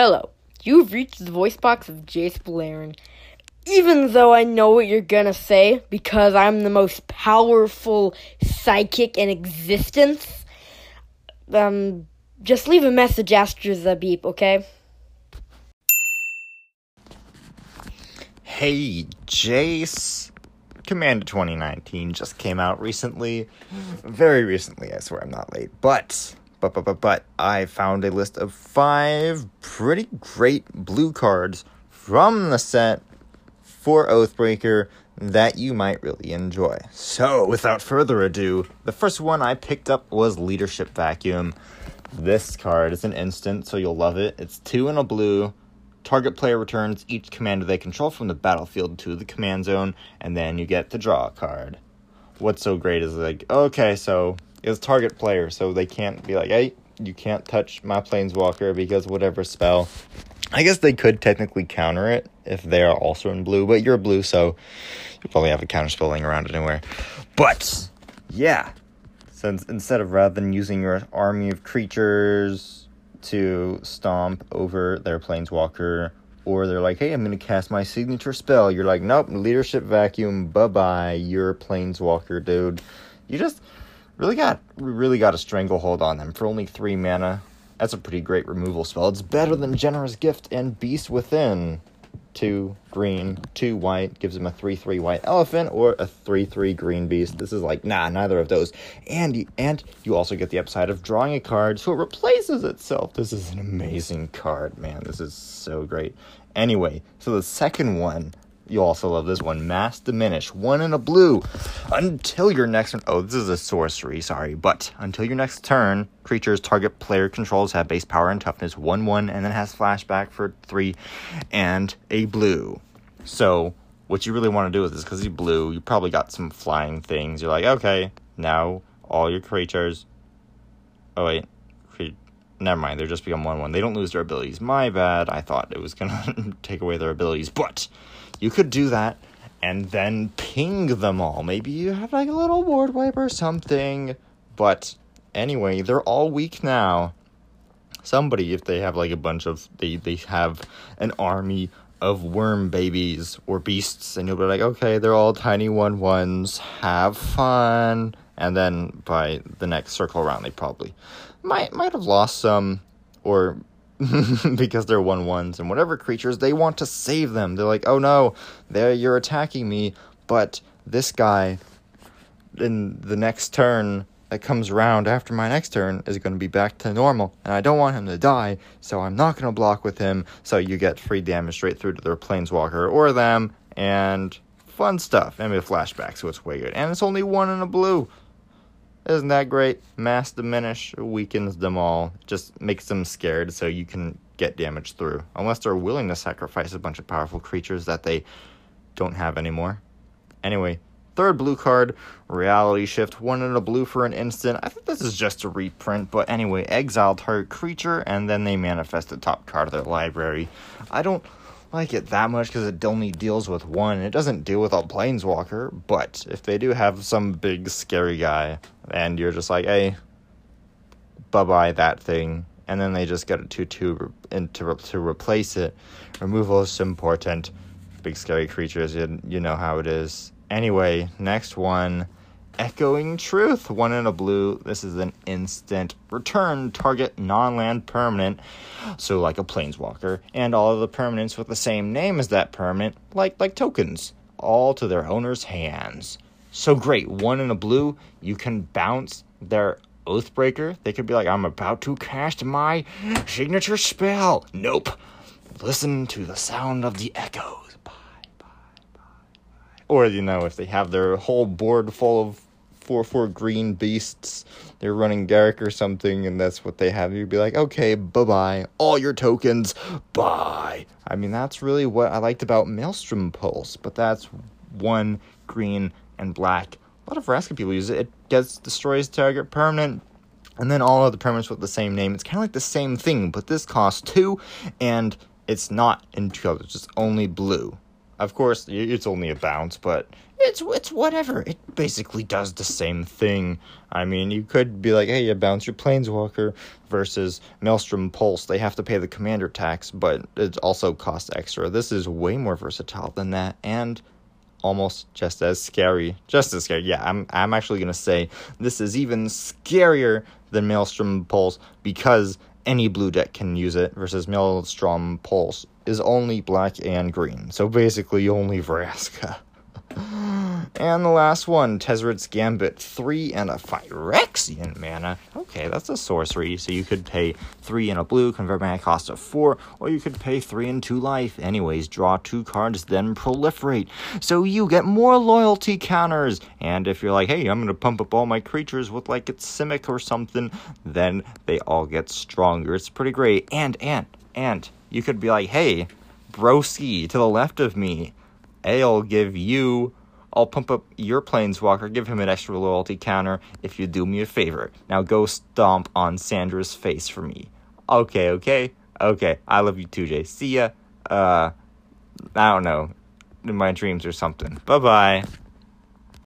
Hello, you've reached the voice box of Jace Beleren. Even though I know what you're gonna say, because I'm the most powerful psychic in existence, um, just leave a message after the beep, okay? Hey, Jace. Commander 2019 just came out recently. Very recently, I swear I'm not late. But, but, but, but, but, I found a list of five pretty great blue cards from the set for Oathbreaker that you might really enjoy. So, without further ado, the first one I picked up was Leadership Vacuum. This card is an instant, so you'll love it. It's two and a blue Target player returns each commander they control from the battlefield to the command zone, and then you get to draw a card. What's so great is like, okay, so it's target player, so they can't be like, hey, you can't touch my planeswalker because whatever spell. I guess they could technically counter it if they are also in blue, but you're blue, so you probably have a counter spell laying around anywhere. But yeah, since instead of rather than using your army of creatures to stomp over their planeswalker, or they're like, hey, I'm to cast my signature spell. You're like, nope, leadership vacuum, bye bye, you're a planeswalker, dude. You just really got really got a stranglehold on them for only three mana. That's a pretty great removal spell. It's better than Generous Gift and Beast Within two green, two white, gives him a 3 3 white elephant or a 3 3 green beast. This is like, nah, neither of those. And, and you also get the upside of drawing a card so it replaces itself. This is an amazing card, man. This is so great. Anyway, so the second one you also love this one. Mass Diminish. One in a blue. Until your next turn. Oh, this is a sorcery, sorry. But until your next turn, creatures target player controls have base power and toughness 1 1 and then has flashback for 3 and a blue. So, what you really want to do with this, because he's blue, you probably got some flying things. You're like, okay, now all your creatures. Oh, wait. Never mind, they're just become 1 1. They don't lose their abilities. My bad. I thought it was going to take away their abilities. But you could do that and then ping them all. Maybe you have like a little board wipe or something. But anyway, they're all weak now. Somebody, if they have like a bunch of, they, they have an army of worm babies or beasts, and you'll be like, okay, they're all tiny one ones. Have fun. And then by the next circle around, they probably might might have lost some, or because they're one ones and whatever creatures they want to save them. They're like, oh no, there you're attacking me, but this guy in the next turn that comes around after my next turn is going to be back to normal, and I don't want him to die, so I'm not going to block with him. So you get free damage straight through to their planeswalker or them, and fun stuff. And a flashback, so it's way good. And it's only one in a blue. Isn't that great? Mass diminish weakens them all, just makes them scared so you can get damage through. Unless they're willing to sacrifice a bunch of powerful creatures that they don't have anymore. Anyway, third blue card, Reality Shift, one in a blue for an instant. I think this is just a reprint, but anyway, exile target creature, and then they manifest the top card of their library. I don't like it that much because it only deals with one. It doesn't deal with a planeswalker, but if they do have some big scary guy, and you're just like, hey, bye bye that thing, and then they just get a 2 2 to, to replace it. Removal is important. Big scary creatures, you, you know how it is. Anyway, next one Echoing Truth, one in a blue. This is an instant return target non land permanent, so like a planeswalker, and all of the permanents with the same name as that permanent, like like tokens, all to their owner's hands. So great, one in a blue, you can bounce their Oathbreaker. They could be like, I'm about to cast my signature spell. Nope. Listen to the sound of the echoes. Bye, bye, bye, bye. Or, you know, if they have their whole board full of four four green beasts. They're running Garruk or something, and that's what they have. You'd be like, okay, bye bye, all your tokens, bye. I mean, that's really what I liked about Maelstrom Pulse, but that's one green and black. A lot of Vraska people use it. It gets destroys target permanent, and then all of the permanents with the same name. It's kind of like the same thing, but this costs two, and it's not in two colors. It's only blue. Of course, it's only a bounce, but it's it's whatever. It basically does the same thing. I mean, you could be like, hey, you bounce your planeswalker versus Maelstrom Pulse. They have to pay the commander tax, but it also costs extra. This is way more versatile than that, and almost just as scary. Just as scary. Yeah, I'm I'm actually gonna say this is even scarier than Maelstrom Pulse because any blue deck can use it versus Maelstrom Pulse is only black and green. So basically only Vraska. And the last one, Tezzeret's Gambit, 3 and a Phyrexian mana. Okay, that's a sorcery, so you could pay 3 and a blue, convert mana cost to 4, or you could pay 3 and 2 life. Anyways, draw 2 cards, then proliferate. So you get more loyalty counters. And if you're like, hey, I'm gonna pump up all my creatures with like it's Simic or something, then they all get stronger. It's pretty great. And, and, and, you could be like, hey, broski to the left of me, I'll give you I'll pump up your planeswalker, give him an extra loyalty counter if you do me a favor. Now go stomp on Sandra's face for me. Okay, okay, okay. I love you too, Jay. See ya. Uh, I don't know, in my dreams or something. Bye bye.